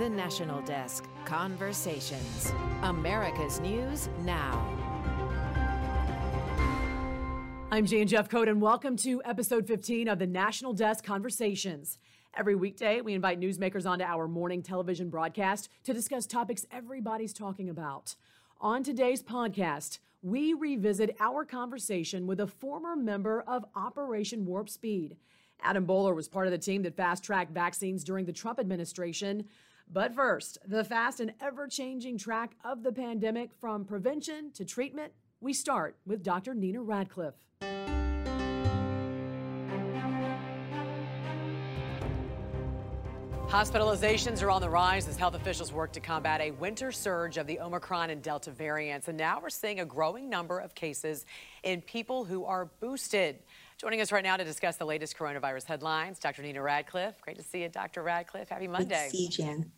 The National Desk Conversations. America's News Now. I'm Jan Jeffcoat, and welcome to episode 15 of the National Desk Conversations. Every weekday, we invite newsmakers onto our morning television broadcast to discuss topics everybody's talking about. On today's podcast, we revisit our conversation with a former member of Operation Warp Speed. Adam Boehler was part of the team that fast tracked vaccines during the Trump administration. But first, the fast and ever changing track of the pandemic from prevention to treatment. We start with Dr. Nina Radcliff. Hospitalizations are on the rise as health officials work to combat a winter surge of the Omicron and Delta variants. And now we're seeing a growing number of cases in people who are boosted. Joining us right now to discuss the latest coronavirus headlines, Dr. Nina Radcliff. Great to see you, Dr. Radcliff. Happy Monday. Good to see you, Jen.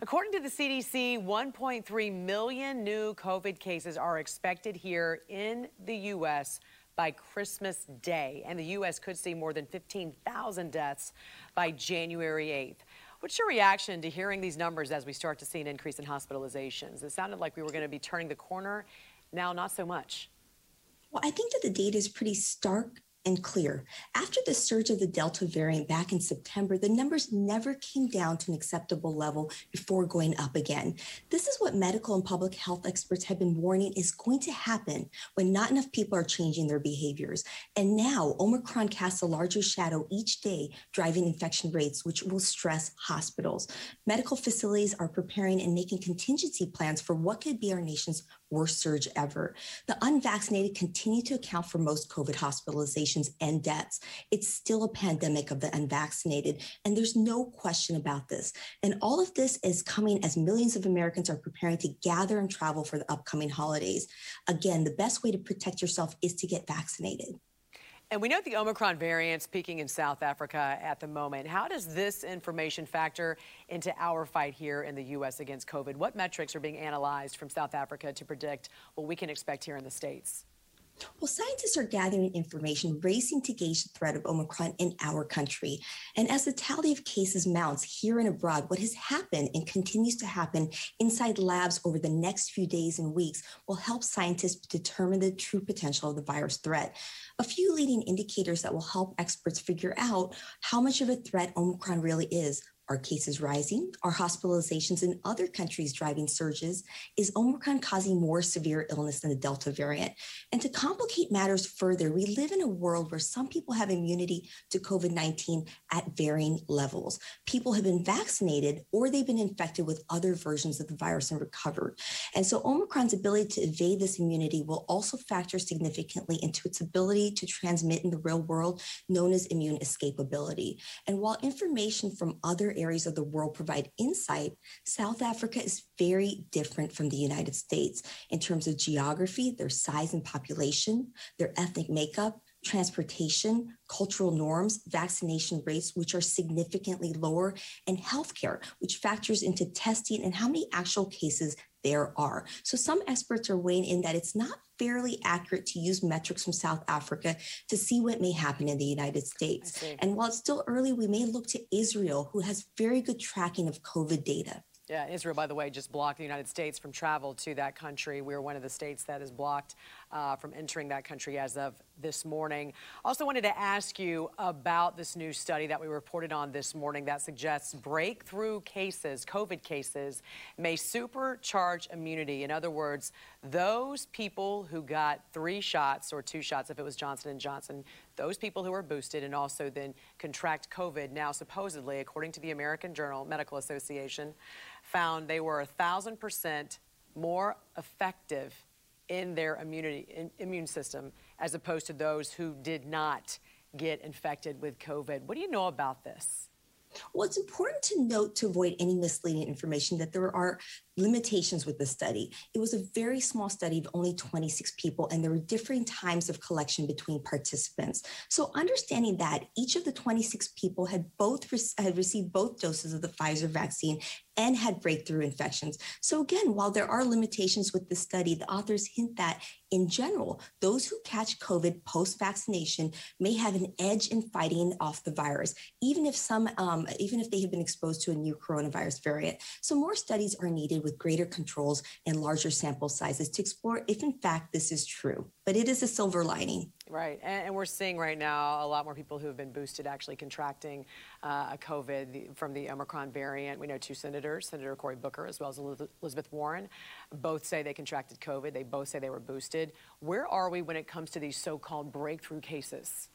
According to the CDC, 1.3 million new COVID cases are expected here in the U.S. by Christmas Day, and the U.S. could see more than 15,000 deaths by January 8th. What's your reaction to hearing these numbers as we start to see an increase in hospitalizations? It sounded like we were going to be turning the corner. Now, not so much. Well, I think that the data is pretty stark and clear. After the surge of the Delta variant back in September, the numbers never came down to an acceptable level before going up again. This is what medical and public health experts have been warning is going to happen when not enough people are changing their behaviors. And now Omicron casts a larger shadow each day, driving infection rates, which will stress hospitals. Medical facilities are preparing and making contingency plans for what could be our nation's worst surge ever. The unvaccinated continue to account for most COVID hospitalizations and deaths. It's still a pandemic of the unvaccinated, and there's no question about this. And all of this is coming as millions of Americans are preparing to gather and travel for the upcoming holidays. Again, the best way to protect yourself is to get vaccinated. And we know the Omicron variant's peaking in South Africa at the moment. How does this information factor into our fight here in the U.S. against COVID? What metrics are being analyzed from South Africa to predict what we can expect here in the States? Well, scientists are gathering information, racing to gauge the threat of Omicron in our country. And as the tally of cases mounts here and abroad, what has happened and continues to happen inside labs over the next few days and weeks will help scientists determine the true potential of the virus threat. A few leading indicators that will help experts figure out how much of a threat Omicron really is are cases rising? Are hospitalizations in other countries driving surges? Is Omicron causing more severe illness than the Delta variant? And to complicate matters further, we live in a world where some people have immunity to COVID 19 at varying levels. People have been vaccinated or they've been infected with other versions of the virus and recovered. And so Omicron's ability to evade this immunity will also factor significantly into its ability to transmit in the real world, known as immune escapability. And while information from other areas of the world provide insight, South Africa is very different from the United States in terms of geography, their size and population, their ethnic makeup, transportation, cultural norms, vaccination rates, which are significantly lower, and healthcare, which factors into testing and how many actual cases there are. So some experts are weighing in that it's not fairly accurate to use metrics from South Africa to see what may happen in the United States. And while it's still early, we may look to Israel, who has very good tracking of COVID data. Yeah, Israel, by the way, just blocked the United States from travel to that country. We're one of the states that is blocked uh, from entering that country as of this morning. Also wanted to ask you about this new study that we reported on this morning that suggests breakthrough cases, COVID cases, may supercharge immunity. In other words, those people who got three shots or two shots if it was Johnson & Johnson, those people who are boosted and also then contract COVID now supposedly, according to the American Journal Medical Association, found they were a thousand percent more effective in their immunity in, immune system as opposed to those who did not get infected with COVID. What do you know about this? Well, it's important to note to avoid any misleading information that there are limitations with the study. It was a very small study of only 26 people, and there were differing times of collection between participants. So, understanding that each of the 26 people had both had received both doses of the Pfizer vaccine and had breakthrough infections. So, again, while there are limitations with the study, the authors hint that in general, those who catch COVID post vaccination may have an edge in fighting off the virus, even if some, um, even if they have been exposed to a new coronavirus variant. So more studies are needed with greater controls and larger sample sizes to explore if in fact this is true. But it is a silver lining. Right, and, and we're seeing right now a lot more people who have been boosted actually contracting uh, a COVID the, from the Omicron variant. We know two senators, Senator Cory Booker as well as Elizabeth Warren, both say they contracted COVID. They both say they were boosted. Where are we when it comes to these so-called breakthrough cases?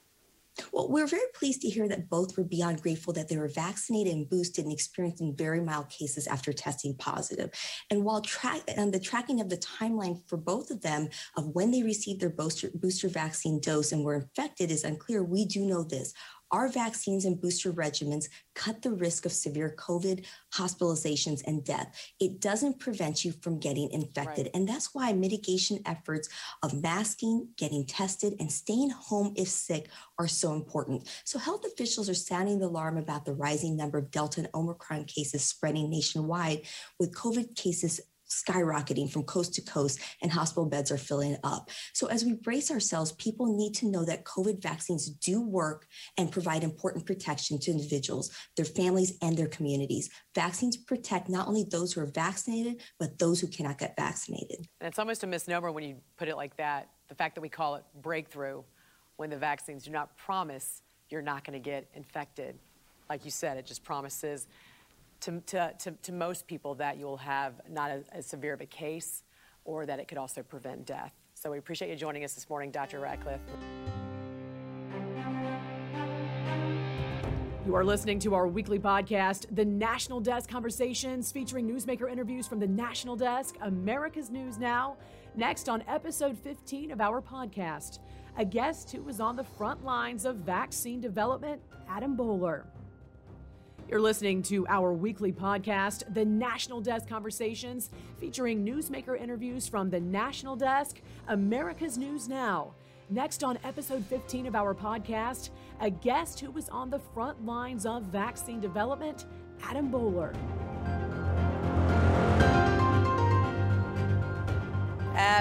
Well, we're very pleased to hear that both were beyond grateful that they were vaccinated and boosted and experiencing very mild cases after testing positive. And while track the tracking of the timeline for both of them of when they received their booster, booster vaccine dose and were infected is unclear, we do know this. Our vaccines and booster regimens cut the risk of severe COVID hospitalizations and death. It doesn't prevent you from getting infected. Right. And that's why mitigation efforts of masking, getting tested, and staying home if sick are so important. So health officials are sounding the alarm about the rising number of Delta and Omicron cases spreading nationwide, with COVID cases skyrocketing from coast to coast and hospital beds are filling up. So as we brace ourselves, people need to know that COVID vaccines do work and provide important protection to individuals, their families, and their communities. Vaccines protect not only those who are vaccinated, but those who cannot get vaccinated. And it's almost a misnomer when you put it like that. The fact that we call it breakthrough when the vaccines do not promise you're not going to get infected. Like you said, it just promises to, to, to, to most people that you'll have not as, severe of a case or that it could also prevent death. So we appreciate you joining us this morning, Dr. Radcliff. You are listening to our weekly podcast, The National Desk Conversations, featuring newsmaker interviews from the National Desk, America's News Now. Next on episode 15 of our podcast, a guest who was on the front lines of vaccine development, Adam Boehler. You're listening to our weekly podcast, The National Desk Conversations, featuring newsmaker interviews from the National Desk, America's News Now. Next on episode 15 of our podcast, a guest who was on the front lines of vaccine development, Adam Boehler.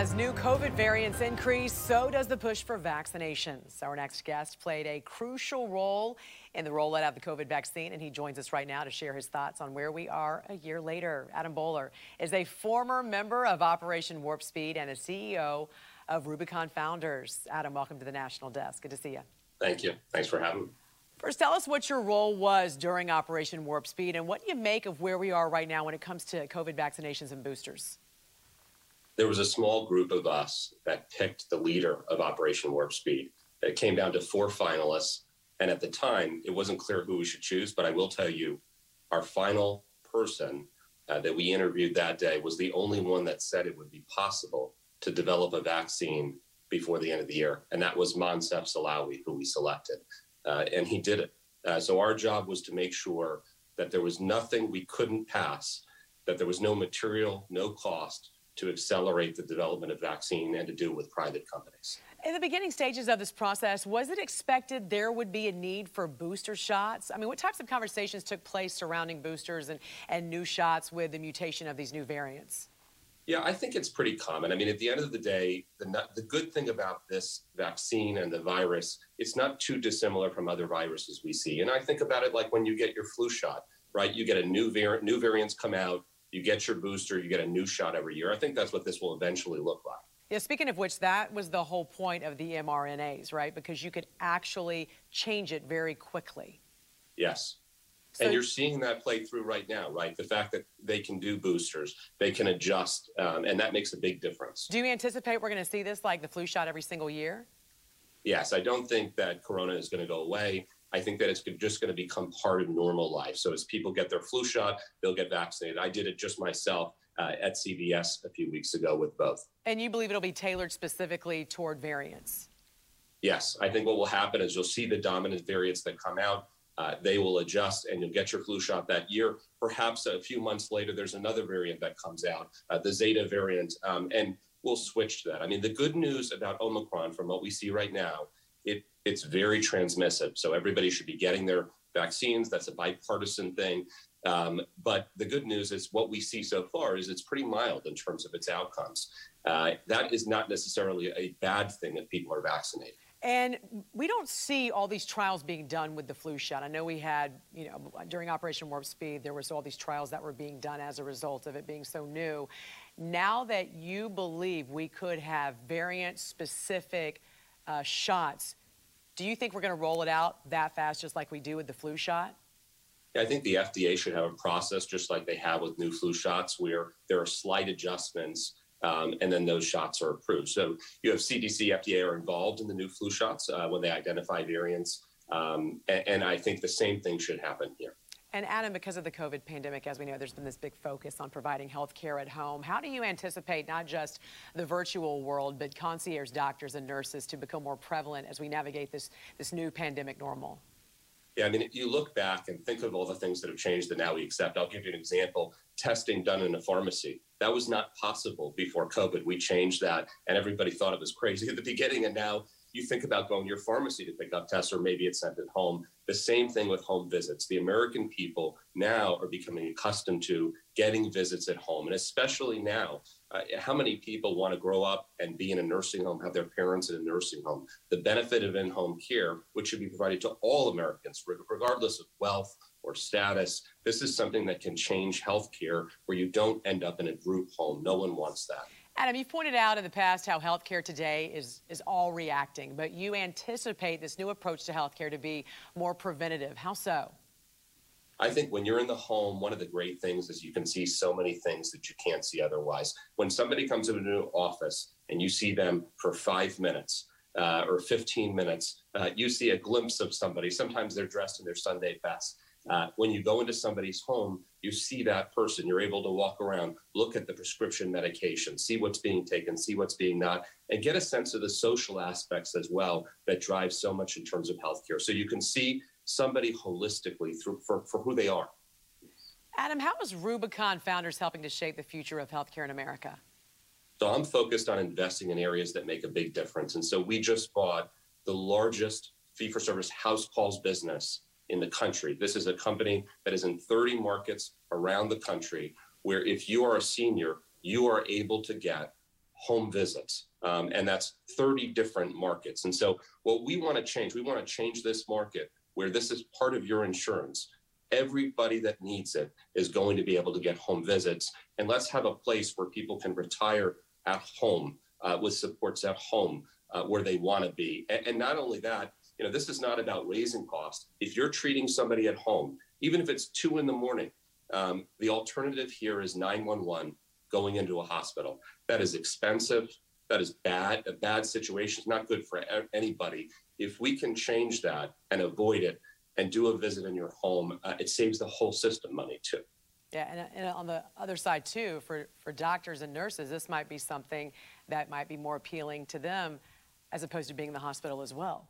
As new COVID variants increase, so does the push for vaccinations. Our next guest played a crucial role in the rollout of the COVID vaccine, and he joins us right now to share his thoughts on where we are a year later. Adam Boehler is a former member of Operation Warp Speed and a CEO of Rubicon Founders. Adam, welcome to the National Desk. Good to see you. Thank you. Thanks for having me. First, tell us what your role was during Operation Warp Speed and what do you make of where we are right now when it comes to COVID vaccinations and boosters? There was a small group of us that picked the leader of Operation Warp Speed. It came down to four finalists. And at the time, it wasn't clear who we should choose. But I will tell you, our final person uh, that we interviewed that day was the only one that said it would be possible to develop a vaccine before the end of the year. And that was Moncef Slaoui, who we selected. Uh, and he did it. Uh, so our job was to make sure that there was nothing we couldn't pass, that there was no material, no cost to accelerate the development of vaccine and to do it with private companies. In the beginning stages of this process, was it expected there would be a need for booster shots? I mean, what types of conversations took place surrounding boosters and, and new shots with the mutation of these new variants? Yeah, I think it's pretty common. I mean, at the end of the day, the, the good thing about this vaccine and the virus, it's not too dissimilar from other viruses we see. And I think about it like when you get your flu shot, right? You get a new variant, new variants come out, you get your booster, you get a new shot every year. I think that's what this will eventually look like. Yeah, speaking of which, that was the whole point of the mRNAs, right? Because you could actually change it very quickly. Yes. So, and you're seeing that play through right now, right? The fact that they can do boosters, they can adjust, um, and that makes a big difference. Do you anticipate we're going to see this like the flu shot every single year? Yes, I don't think that corona is going to go away. I think that it's just going to become part of normal life. So as people get their flu shot, they'll get vaccinated. I did it just myself uh, at CVS a few weeks ago with both. And you believe it'll be tailored specifically toward variants? Yes, I think what will happen is you'll see the dominant variants that come out. Uh, they will adjust and you'll get your flu shot that year. Perhaps a few months later, there's another variant that comes out, uh, the Zeta variant, um, and we'll switch to that. I mean, the good news about Omicron from what we see right now, it it's very transmissive. So everybody should be getting their vaccines. That's a bipartisan thing. Um, but the good news is what we see so far is it's pretty mild in terms of its outcomes. Uh, that is not necessarily a bad thing if people are vaccinated. And we don't see all these trials being done with the flu shot. I know we had, you know, during Operation Warp Speed, there was all these trials that were being done as a result of it being so new. Now that you believe we could have variant-specific uh, shots, do you think we're going to roll it out that fast, just like we do with the flu shot? I think the FDA should have a process just like they have with new flu shots, where there are slight adjustments um, and then those shots are approved. So you have CDC, FDA are involved in the new flu shots uh, when they identify variants. Um, and, and I think the same thing should happen here. And Adam, because of the COVID pandemic, as we know, there's been this big focus on providing health care at home. How do you anticipate not just the virtual world, but concierge doctors and nurses to become more prevalent as we navigate this, this new pandemic normal? Yeah, I mean, if you look back and think of all the things that have changed that now we accept, I'll give you an example. Testing done in a pharmacy. That was not possible before COVID. We changed that, and everybody thought it was crazy at the beginning. And now you think about going to your pharmacy to pick up tests, or maybe it's sent at home. The same thing with home visits. The American people now are becoming accustomed to getting visits at home, and especially now, uh, how many people want to grow up and be in a nursing home, have their parents in a nursing home? The benefit of in-home care, which should be provided to all Americans, regardless of wealth or status, this is something that can change healthcare where you don't end up in a group home. No one wants that. Adam, you've pointed out in the past how healthcare today is, is all reacting, but you anticipate this new approach to healthcare to be more preventative. How so? I think when you're in the home, one of the great things is you can see so many things that you can't see otherwise. When somebody comes into a new office and you see them for five minutes uh, or 15 minutes, uh, you see a glimpse of somebody. Sometimes they're dressed in their Sunday best. Uh, when you go into somebody's home, you see that person. You're able to walk around, look at the prescription medication, see what's being taken, see what's being not, and get a sense of the social aspects as well that drive so much in terms of healthcare. So you can see somebody holistically through, for, for who they are. Adam, how is Rubicon Founders helping to shape the future of healthcare in America? So I'm focused on investing in areas that make a big difference. And so we just bought the largest fee for service house calls business in the country. This is a company that is in 30 markets around the country where if you are a senior, you are able to get home visits. Um, and that's 30 different markets. And so what we want to change, we want to change this market where this is part of your insurance. Everybody that needs it is going to be able to get home visits. And let's have a place where people can retire at home uh, with supports at home uh, where they want to be. And, and not only that, you know, this is not about raising costs. If you're treating somebody at home, even if it's two in the morning, um, the alternative here is 911 going into a hospital. That is expensive. That is bad. A bad situation. It's not good for anybody. If we can change that and avoid it and do a visit in your home, uh, it saves the whole system money too. Yeah, and, and, on the other side too, for, for doctors and nurses, this might be something that might be more appealing to them as opposed to being in the hospital as well.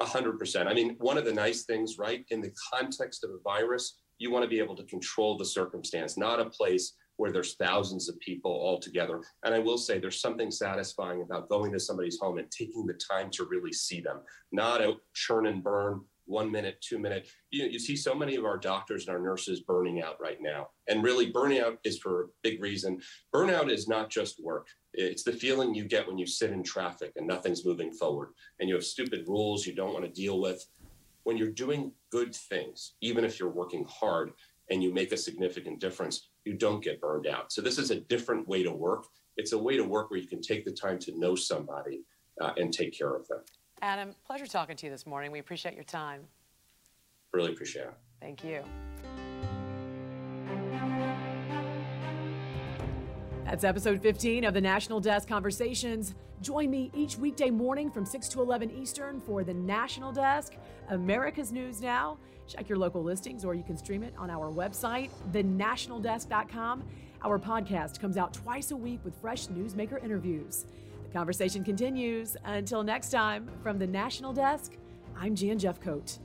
A hundred percent. I mean, one of the nice things, right, in the context of a virus, you want to be able to control the circumstance, not a place where there's thousands of people all together. And I will say there's something satisfying about going to somebody's home and taking the time to really see them, not a churn and burn, one minute, two minute. You, you see so many of our doctors and our nurses burning out right now. And really, burnout is for a big reason. Burnout is not just work. It's the feeling you get when you sit in traffic and nothing's moving forward and you have stupid rules you don't want to deal with. When you're doing good things, even if you're working hard and you make a significant difference, you don't get burned out. So, this is a different way to work. It's a way to work where you can take the time to know somebody uh, and take care of them. Adam, pleasure talking to you this morning. We appreciate your time. Really appreciate it. Thank you. That's episode 15 of the National Desk Conversations. Join me each weekday morning from 6 to 11 Eastern for the National Desk, America's News Now. Check your local listings or you can stream it on our website, thenationaldesk.com. Our podcast comes out twice a week with fresh newsmaker interviews. The conversation continues. Until next time, from the National Desk, I'm Jan Jeffcoat.